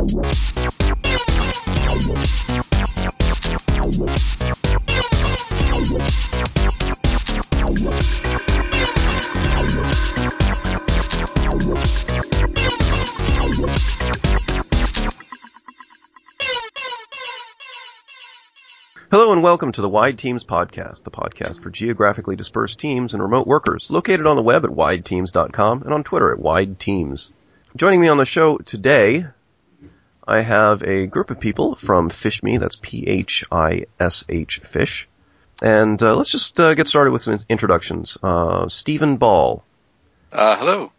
Hello and welcome to the Wide Teams Podcast, the podcast for geographically dispersed teams and remote workers, located on the web at wideteams.com and on Twitter at wideteams. Joining me on the show today, I have a group of people from PhishMe, that's P-H-I-S-H Fish, and uh, let's just uh, get started with some introductions. Uh, Stephen Ball. Uh, hello.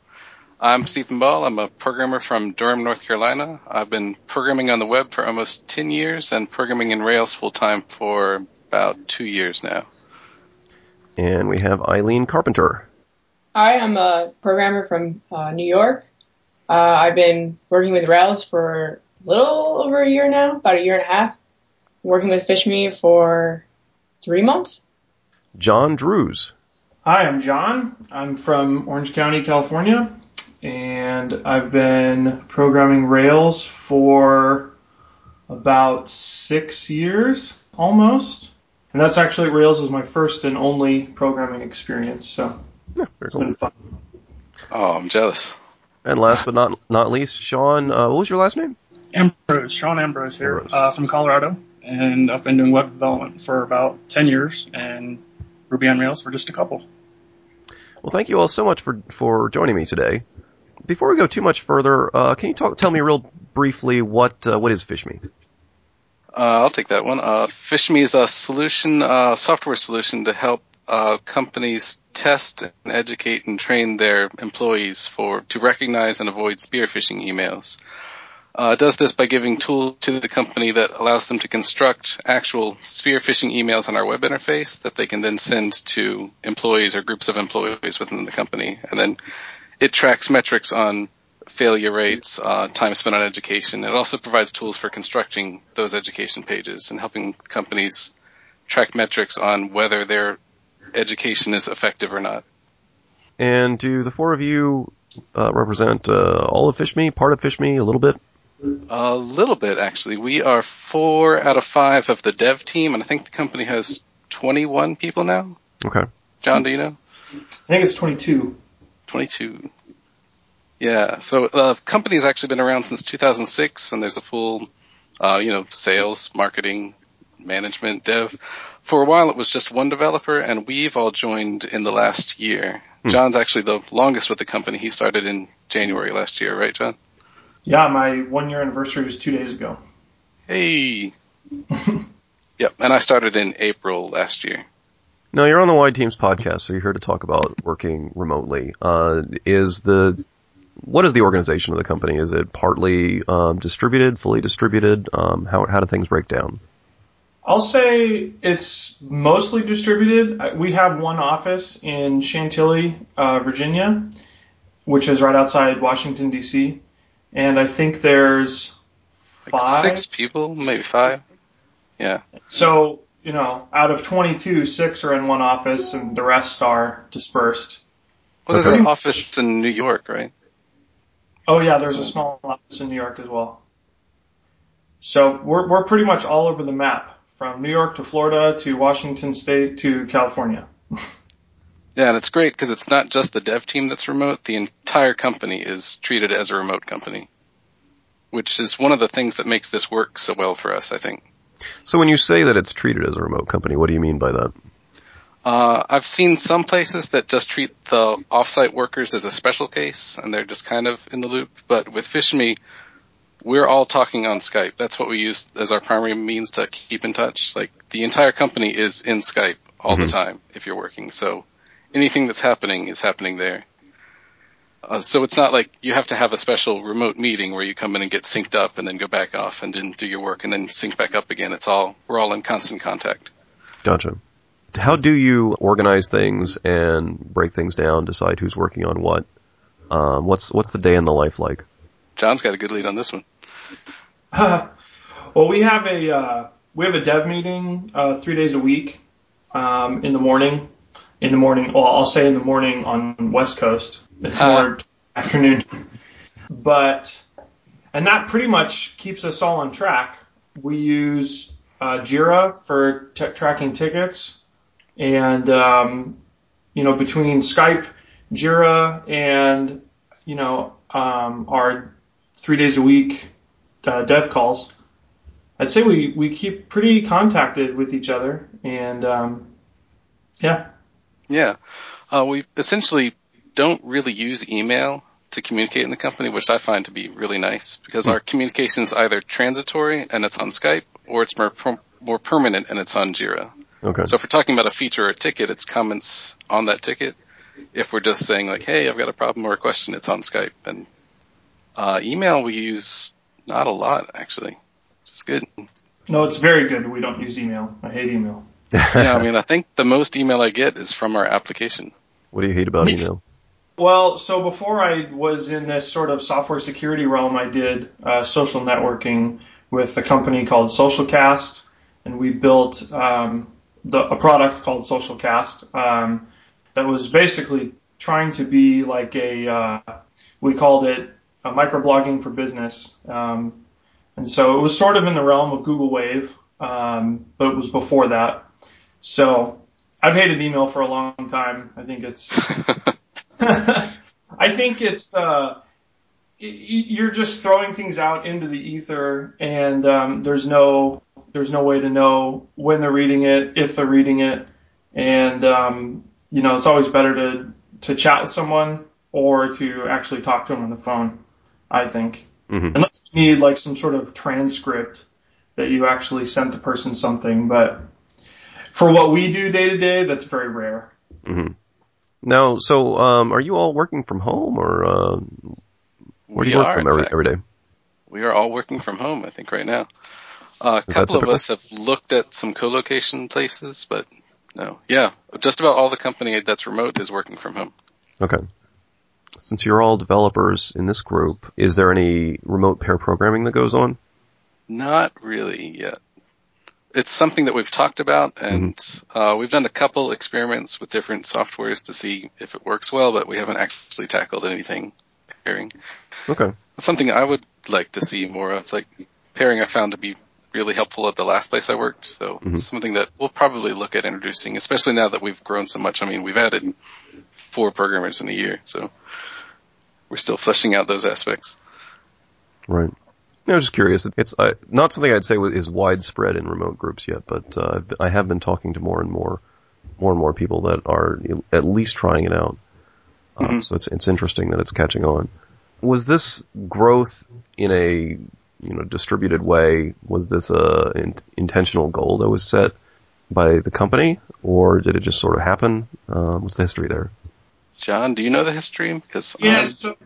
I'm Stephen Ball. I'm a programmer from Durham, North Carolina. I've been programming on the web for almost 10 years and programming in Rails full time for about two years now. And we have Eileen Carpenter. Hi, I'm a programmer from uh, New York. Uh, I've been working with Rails for a little over a year now, about a year and a half. Working with PhishMe for three months. John Druse. Hi, I'm John. I'm from Orange County, California and I've been programming Rails for about six years almost. And that's actually Rails is my first and only programming experience, so yeah, it's cool. been fun. Oh, I'm jealous. And last but not not least, Sean, uh, what was your last name? Ambrose, Sean Ambrose here uh, from Colorado, and I've been doing web development for about 10 years and Ruby on Rails for just a couple. Well, thank you all so much for for joining me today before we go too much further, uh, can you talk, tell me real briefly what uh, what is PhishMe? Uh, I'll take that one. Uh, PhishMe is a solution, uh, software solution to help uh, companies test and educate and train their employees for to recognize and avoid spear phishing emails. Uh, does this by giving tools to the company that allows them to construct actual spear phishing emails on our web interface that they can then send to employees or groups of employees within the company, and then it tracks metrics on failure rates, uh, time spent on education. It also provides tools for constructing those education pages and helping companies track metrics on whether their education is effective or not. And do the four of you uh, represent uh, all of PhishMe, part of PhishMe, a little bit? A little bit, actually. We are four out of five of the dev team, and I think the company has 21 people now. Okay. John, do you know? I think it's 22. 22. Yeah, so the uh, company's actually been around since 2006, and there's a full, uh, you know, sales, marketing, management, dev. For a while, it was just one developer, and we've all joined in the last year. Hmm. John's actually the longest with the company. He started in January last year, right, John? Yeah, my one year anniversary was two days ago. Hey. yep, and I started in April last year. No, you're on the Wide Teams podcast, so you're here to talk about working remotely. Uh, is the what is the organization of the company? Is it partly um, distributed, fully distributed? Um, how how do things break down? I'll say it's mostly distributed. Uh, we have one office in Chantilly, uh, Virginia, which is right outside Washington D.C., and I think there's like five, six people, maybe five. Yeah. So you know, out of 22, six are in one office and the rest are dispersed. Well, there's okay. an office in New York, right? Oh yeah, there's a small office in New York as well. So we're we're pretty much all over the map, from New York to Florida to Washington State to California. yeah, and it's great because it's not just the dev team that's remote. The entire company is treated as a remote company, which is one of the things that makes this work so well for us, I think. So when you say that it's treated as a remote company, what do you mean by that? Uh, I've seen some places that just treat the offsite workers as a special case, and they're just kind of in the loop. But with PhishMe, we're all talking on Skype. That's what we use as our primary means to keep in touch. Like the entire company is in Skype all mm-hmm. the time if you're working. So anything that's happening is happening there. Uh, so it's not like you have to have a special remote meeting where you come in and get synced up and then go back off and then do your work and then sync back up again. It's all we're all in constant contact. Gotcha. How do you organize things and break things down, decide who's working on what? Um, what's what's the day in the life like? John's got a good lead on this one. well, we have a uh, we have a dev meeting uh, three days a week um, in the morning. In the morning, well, I'll say in the morning on West Coast it's more afternoon. But and that pretty much keeps us all on track. We use uh, Jira for t- tracking tickets, and um, you know between Skype, Jira, and you know um, our three days a week uh, dev calls, I'd say we we keep pretty contacted with each other, and um, yeah. Yeah, uh, we essentially don't really use email to communicate in the company, which I find to be really nice because our communication is either transitory and it's on Skype, or it's more more permanent and it's on Jira. Okay. So if we're talking about a feature or a ticket, it's comments on that ticket. If we're just saying like, "Hey, I've got a problem or a question," it's on Skype. And uh, email we use not a lot actually, which is good. No, it's very good. We don't use email. I hate email. Yeah, I mean, I think the most email I get is from our application. what do you hate about email? Well, so before I was in this sort of software security realm, I did uh, social networking with a company called Socialcast, and we built um, the, a product called Socialcast um, that was basically trying to be like a, uh, we called it a microblogging for business. Um, and so it was sort of in the realm of Google Wave, um, but it was before that. So I've hated email for a long time. I think it's I think it's uh, you're just throwing things out into the ether, and um, there's no there's no way to know when they're reading it, if they're reading it, and um, you know it's always better to to chat with someone or to actually talk to them on the phone. I think Mhm. unless you need like some sort of transcript that you actually sent the person something, but for what we do day to day, that's very rare. hmm Now, so um, are you all working from home, or uh, where do we you work from every, every day? We are all working from home, I think, right now. Uh, a that couple of us have looked at some co-location places, but no. Yeah, just about all the company that's remote is working from home. Okay. Since you're all developers in this group, is there any remote pair programming that goes on? Not really yet. It's something that we've talked about, and uh, we've done a couple experiments with different softwares to see if it works well, but we haven't actually tackled anything pairing. Okay. It's something I would like to see more of. Like pairing, I found to be really helpful at the last place I worked. So Mhm. it's something that we'll probably look at introducing, especially now that we've grown so much. I mean, we've added four programmers in a year, so we're still fleshing out those aspects. Right. I was just curious. It's uh, not something I'd say is widespread in remote groups yet, but uh, I've been- I have been talking to more and more, more and more people that are at least trying it out. Um, Mhm. So it's it's interesting that it's catching on. Was this growth in a you know distributed way? Was this a in, intentional goal that was set by the company, or did it just sort of happen? Um, what's the history there? John, do you know the history? Because Yeah, um, so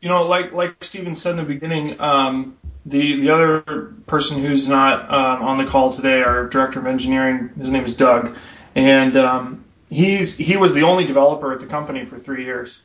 you know, like like Steven said in the beginning, um, the the other person who's not um, on the call today, our director of engineering, his name is Doug, and um, he's he was the only developer at the company for three years,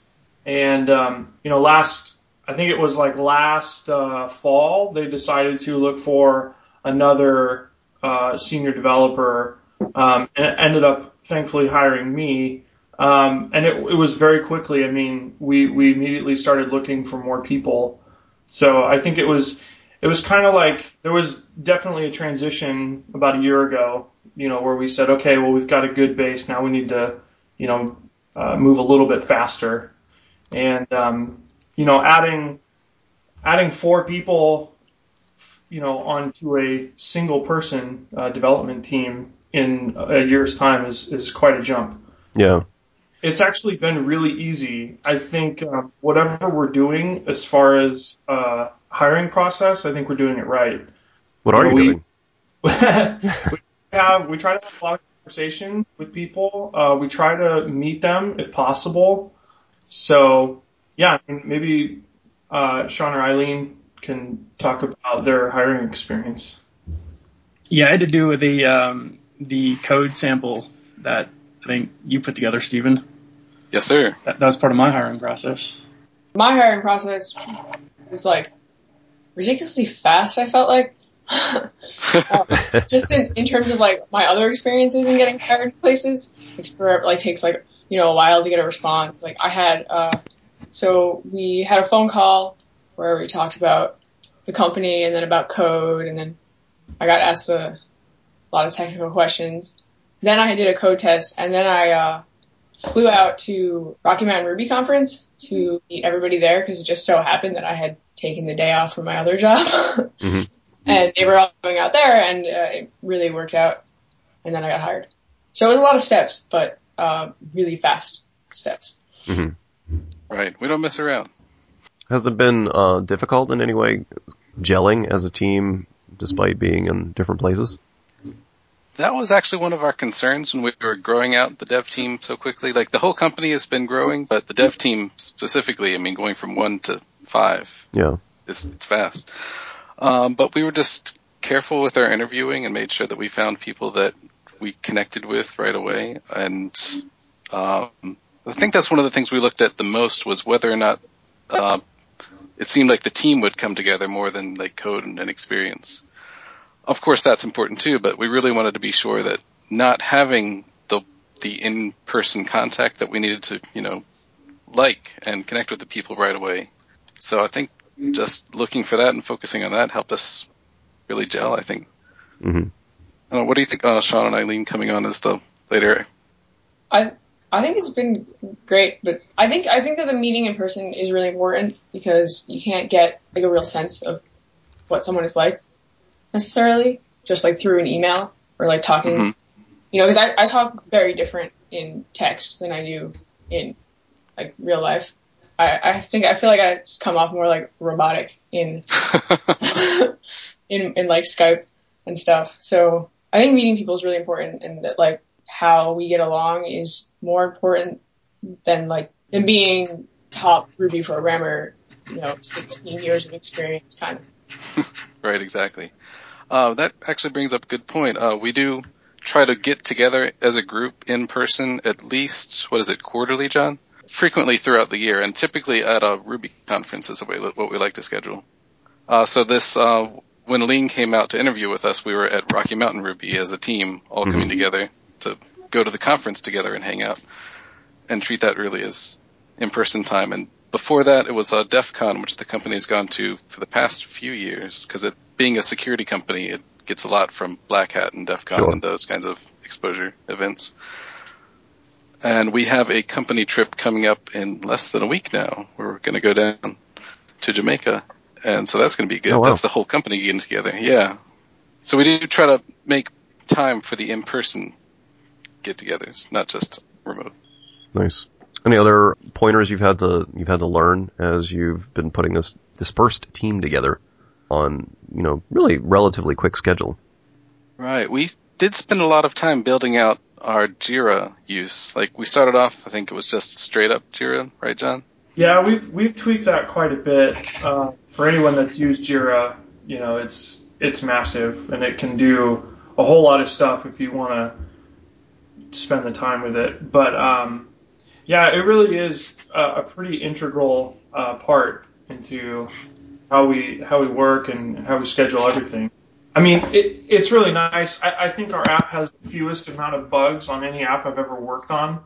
and um, you know, last I think it was like last uh, fall they decided to look for another uh, senior developer, um, and ended up thankfully hiring me. Um, and it, it was very quickly. I mean, we, we immediately started looking for more people. So I think it was, it was kind of like, there was definitely a transition about a year ago, you know, where we said, okay, well, we've got a good base. Now we need to, you know, uh, move a little bit faster. And, um, you know, adding, adding four people, you know, onto a single person, uh, development team in a year's time is, is quite a jump Yeah. It's actually been really easy. I think um, whatever we're doing as far as uh, hiring process, I think we're doing it right. What are you we- doing? we have we try to have a lot of conversation with people. Uh, we try to meet them if possible. So yeah, I mean, maybe uh, Sean or Eileen can talk about their hiring experience. Yeah, I had to do with the um, the code sample that I think you put together, Stephen. yes, sir. That, that was part of my hiring process. My hiring process is like ridiculously fast. I felt like. Um, just in, in terms of like my other experiences in getting hired places, takes forever, like takes like you know a while to get a response. Like I had, uh, so we had a phone call where we talked about the company and then about code and then I got asked a lot of technical questions. Then I did a code test and then I uh, flew out to Rocky Mountain Ruby conference to meet everybody there because it just so happened that I had taken the day off from my other job. mm-hmm. And they were all going out there and uh, it really worked out. And then I got hired. So it was a lot of steps, but uh, really fast steps. Mm-hmm. Right. We don't mess around. Has it been uh, difficult in any way gelling as a team despite being in different places? That was actually one of our concerns when we were growing out the dev team so quickly. Like the whole company has been growing, but the dev team specifically, I mean, going from one to five. Yeah. It's, it's fast. Um, but we were just careful with our interviewing and made sure that we found people that we connected with right away. And, um, I think that's one of the things we looked at the most was whether or not, uh, it seemed like the team would come together more than like code and, and experience of course that's important too, but we really wanted to be sure that not having the the in-person contact that we needed to, you know, like and connect with the people right away. So I think just looking for that and focusing on that helped us really gel. I think. Mm-hmm. Uh, what do you think, uh, Sean and Eileen coming on as the later? I I think it's been great, but I think I think that the meeting in person is really important because you can't get like a real sense of what someone is like necessarily, just like through an email or like talking, mm-hmm. you know, because I, I talk very different in text than I do in like real life. I, I think I feel like I come off more like robotic in in in like Skype and stuff. So I think meeting people is really important, and that like how we get along is more important than like than being top Ruby programmer, you know, 16 years of experience kind of. right, exactly. Uh, that actually brings up a good point. Uh, we do try to get together as a group in person at least, what is it, quarterly, John? Frequently throughout the year, and typically at a Ruby conference is what we like to schedule. Uh, so this, uh, when Lean came out to interview with us, we were at Rocky Mountain Ruby as a team, all mm-hmm. coming together to go to the conference together and hang out, and treat that really as in-person time. And before that, it was uh, DEF CON, which the company has gone to for the past few years, because it being a security company, it gets a lot from Black Hat and DEF CON sure. and those kinds of exposure events. And we have a company trip coming up in less than a week now. We're going to go down to Jamaica. And so that's going to be good. Oh, wow. That's the whole company getting together. Yeah. So we do try to make time for the in-person get-togethers, not just remote. Nice. Any other pointers you've had to you've had to learn as you've been putting this dispersed team together? on, you know, really relatively quick schedule. Right. We did spend a lot of time building out our Jira use. Like we started off, I think it was just straight up Jira, right, John? Yeah, we've we've tweaked that quite a bit. Uh, for anyone that's used Jira, you know, it's it's massive and it can do a whole lot of stuff if you want to spend the time with it. But um, yeah, it really is a, a pretty integral uh, part into how we how we work and how we schedule everything. I mean, it, it's really nice. I, I think our app has the fewest amount of bugs on any app I've ever worked on.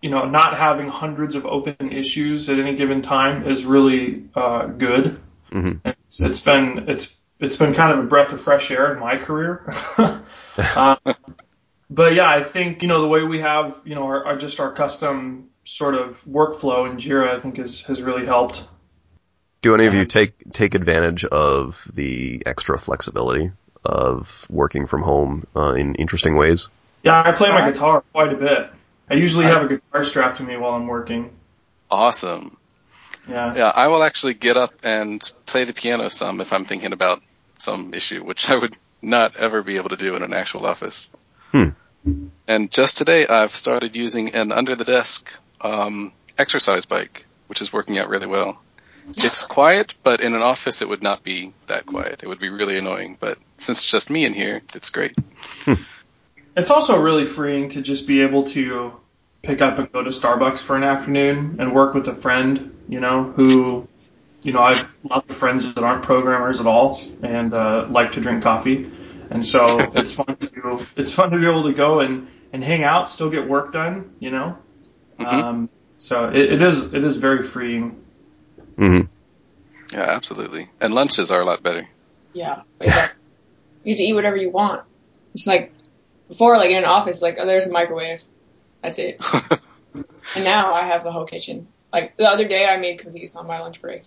You know, not having hundreds of open issues at any given time is really uh, good. Mm-hmm. It's, it's been it's it's been kind of a breath of fresh air in my career. uh, but yeah, I think you know the way we have you know our, our just our custom sort of workflow in Jira, I think has has really helped. Do any of you take take advantage of the extra flexibility of working from home uh, in interesting ways? Yeah, I play my guitar quite a bit. I usually have a guitar strapped to me while I'm working. Awesome. Yeah. Yeah, I will actually get up and play the piano some if I'm thinking about some issue, which I would not ever be able to do in an actual office. Hmm. And just today, I've started using an under the desk um, exercise bike, which is working out really well it's quiet, but in an office it would not be that quiet. It would be really annoying. But since it's just me in here, it's great. Hmm. It's also really freeing to just be able to pick up and go to Starbucks for an afternoon and work with a friend, you know, who, you know, I've lots of friends that aren't programmers at all and uh, like to drink coffee, and so it's fun to it's fun to be able to go and and hang out, still get work done, you know. Mm-hmm. Um, so it, it is it is very freeing Mm-hmm. Yeah, absolutely. And lunches are a lot better. Yeah, but yeah, you get to eat whatever you want. It's like before, like in an office, like oh, there's a microwave. That's it. and now I have the whole kitchen. Like the other day, I made cookies on my lunch break.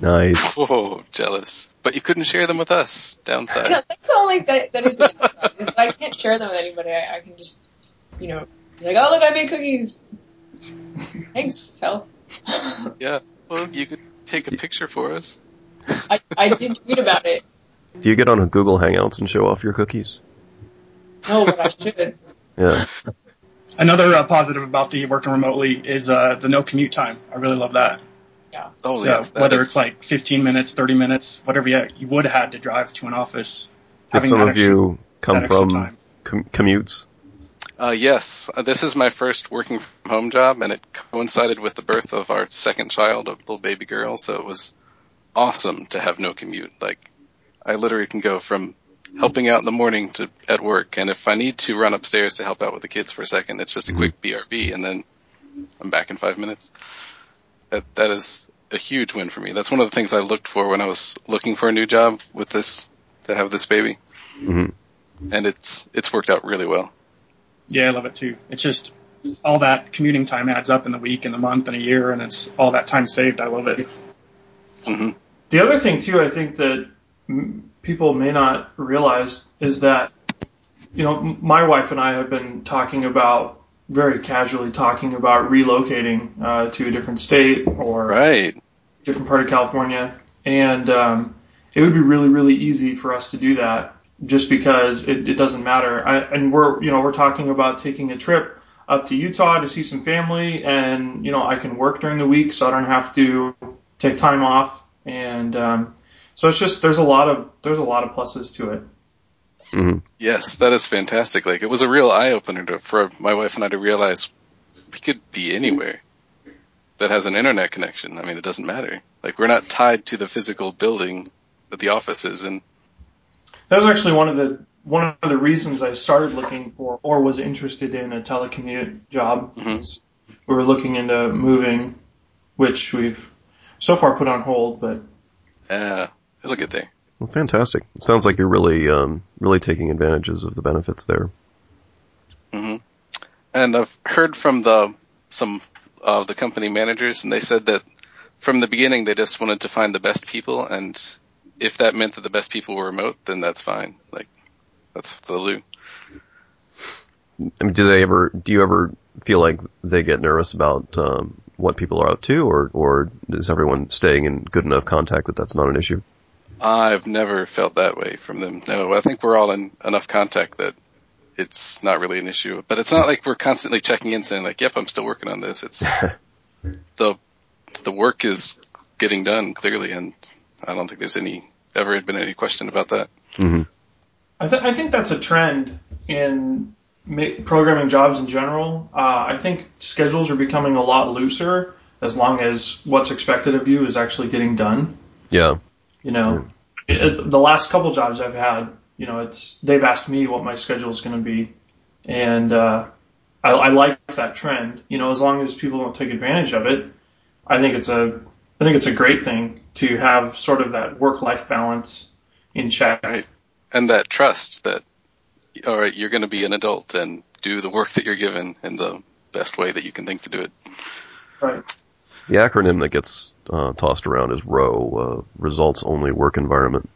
Nice. Whoa, jealous. But you couldn't share them with us. Downside. No, that's the only that that is the downside, is that I can't share them with anybody. I, I can just, you know, be like, oh look, I made cookies. Thanks, Hell. Yeah. Well, you could take a picture for us. I, I did tweet about it. Do you get on Google Hangouts and show off your cookies? No, but I should. Yeah. Another uh, positive about the working remotely is uh, the no commute time. I really love that. Yeah. Oh, so yeah. that whether is- it's like 15 minutes, 30 minutes, whatever you, you would have had to drive to an office, If having some that of extra- you come from com- commutes, Uh, yes, uh, this is my first working from home job, and it coincided with the birth of our second child, a little baby girl. So it was awesome to have no commute. Like, I literally can go from helping out in the morning to at work, and if I need to run upstairs to help out with the kids for a second, it's just a quick BRB, and then I'm back in five minutes. That that is a huge win for me. That's one of the things I looked for when I was looking for a new job with this to have this baby, Mhm. and it's it's worked out really well. Yeah, I love it too. It's just all that commuting time adds up in the week and the month and a year, and it's all that time saved. I love it. hmm The other thing too, I think that m- people may not realize is that, you know, my wife and I have been talking about very casually talking about relocating uh, to a different state or Right. different part of California, and um, it would be really, really easy for us to do that just because it, it doesn't matter. I, and we're, you know, we're talking about taking a trip up to Utah to see some family, and you know, I can work during the week, so I don't have to take time off, and um, so it's just there's a lot of there's a lot of pluses to it. hmm Yes, that is fantastic. Like it was a real eye opener to, for my wife and I to realize we could be anywhere that has an internet connection. I mean, it doesn't matter. Like we're not tied to the physical building that the office is in. That was actually one of the one of the reasons I started looking for or was interested in a telecommute job. Mhm. We were looking into moving, which we've so far put on hold, but Yeah, it'll get there. Well, fantastic. It sounds like you're really, um, really taking advantages of the benefits there. Mm-hmm. And I've heard from the some of the company managers, and they said that from the beginning they just wanted to find the best people, and if that meant that the best people were remote, then that's fine. Like that's the loo. I mean, do they ever? Do you ever feel like they get nervous about um, what people are up to, or or is everyone staying in good enough contact that that's not an issue? I've never felt that way from them. No, I think we're all in enough contact that it's not really an issue. But it's not like we're constantly checking in saying like, "Yep, I'm still working on this." It's the the work is getting done clearly, and I don't think there's any ever been any question about that. hmm I, th- I think that's a trend in ma- programming jobs in general. Uh, I think schedules are becoming a lot looser as long as what's expected of you is actually getting done. Yeah. You know, it, it- the last couple jobs I've had, you know, it's they've asked me what my schedule is going to be, and uh, I, I like that trend. You know, as long as people don't take advantage of it, I think it's a I think it's a great thing to have sort of that work life balance in check. Right. And that trust that, all right, you're going to be an adult and do the work that you're given in the best way that you can think to do it. Right. The acronym that gets uh, tossed around is ROWE, uh, Results Only Work Environment.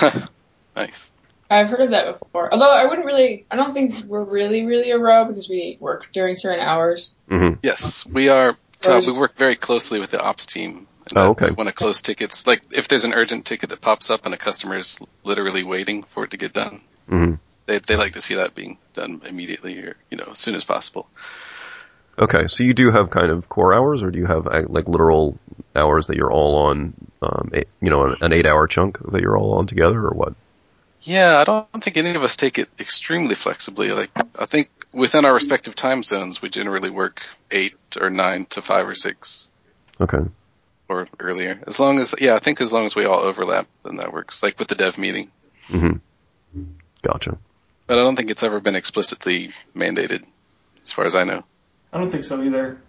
nice. I've heard of that before. Although I wouldn't really, I don't think we're really, really a ROWE because we work during certain hours. hmm Yes, we are. Uh, we work very closely with the ops team. Oh, okay. Want to close tickets. Like if there's an urgent ticket that pops up and a customer is literally waiting for it to get done, hmm they they like to see that being done immediately or you know as soon as possible. Okay, so you do have kind of core hours, or do you have uh, like literal hours that you're all on? Um, eight, you know, an, an eight-hour chunk that you're all on together, or what? Yeah, I don't think any of us take it extremely flexibly. Like I think within our respective time zones, we generally work eight or nine to five or six Okay. Or earlier. As long as yeah, I think as long as we all overlap, then that works. Like with the dev meeting. hmm Gotcha. But I don't think it's ever been explicitly mandated, as far as I know. I don't think so either.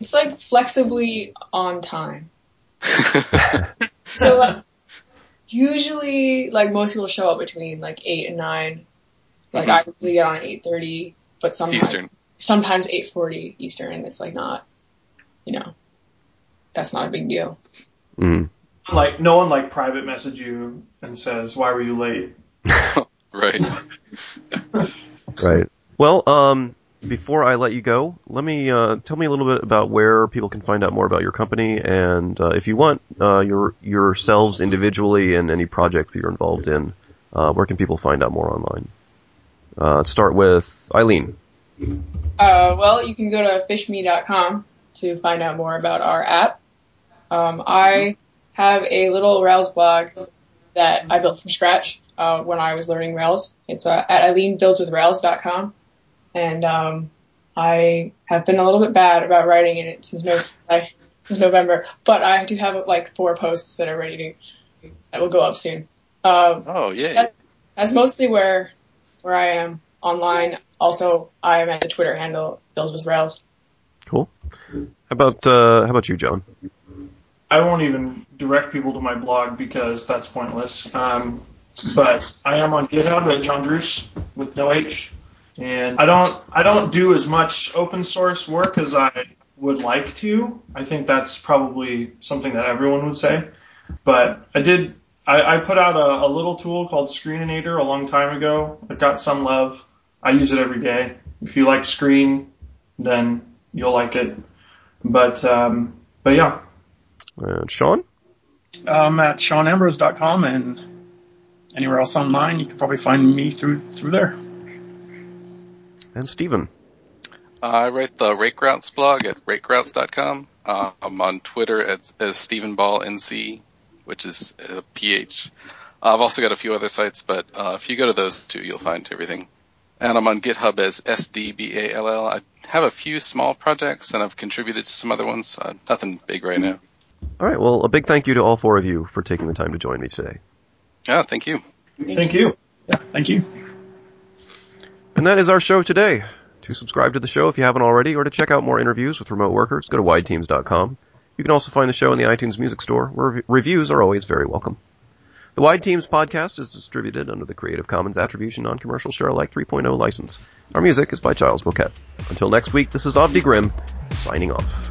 It's like flexibly on time. so like, usually, like most people show up between like eight and nine. Like I usually get on at eight thirty, but sometimes Eastern. sometimes eight forty Eastern, it's like not, you know, that's not a big deal. Mm. Like no one like private message you and says why were you late. Right. Right. Well, um, before I let you go, let me uh, tell me a little bit about where people can find out more about your company, and uh, if you want uh, your yourselves individually and any projects that you're involved in, uh, where can people find out more online? Uh, let's start with Eileen. Uh, well, you can go to phishme.com to find out more about our app. Um, I have a little Rails blog that I built from scratch uh, when I was learning Rails. It's uh, at eileenbuildswithrails.com, and um, I have been a little bit bad about writing in it since, no- I, since November, but I do have like four posts that are ready to that will go up soon. Um, Oh, yeah. That- that's mostly where where I am online. Also, I am at the Twitter handle Builds with Rails. Cool. How about uh, how about you, John? I won't even direct people to my blog because that's pointless. Um, but I am on GitHub at Jon Druse with no H, and I don't I don't do as much open source work as I would like to. I think that's probably something that everyone would say. But I did I, I put out a, a little tool called Screeninator a long time ago. It got some love. I use it every day. If you like Screen, then you'll like it. But um, but yeah, And Sean? I'm at SeanAmbrose.com and anywhere else online, you can probably find me through through there. And Steven? I write the Rake Routes blog at rakeroutes.com. Uh, I'm on Twitter as, as Stephen Ball NC, which is uh, PH. I've also got a few other sites, but uh, if you go to those two, you'll find everything. And I'm on GitHub as SDBALL. I have a few small projects, and I've contributed to some other ones. Uh, nothing big right now. All right. Well, a big thank you to all four of you for taking the time to join me today. Yeah, thank you. thank you. Yeah, thank you. And that is our show today. To subscribe to the show if you haven't already, or to check out more interviews with remote workers, go to wideteams.com. You can also find the show in the iTunes Music Store, where rev- reviews are always very welcome. The Wide Teams podcast is distributed under the Creative Commons Attribution Non-Commercial Share Alike 3.0 license. Our music is by Giles Bowkett. Until next week, this is Avdi Grimm, signing off.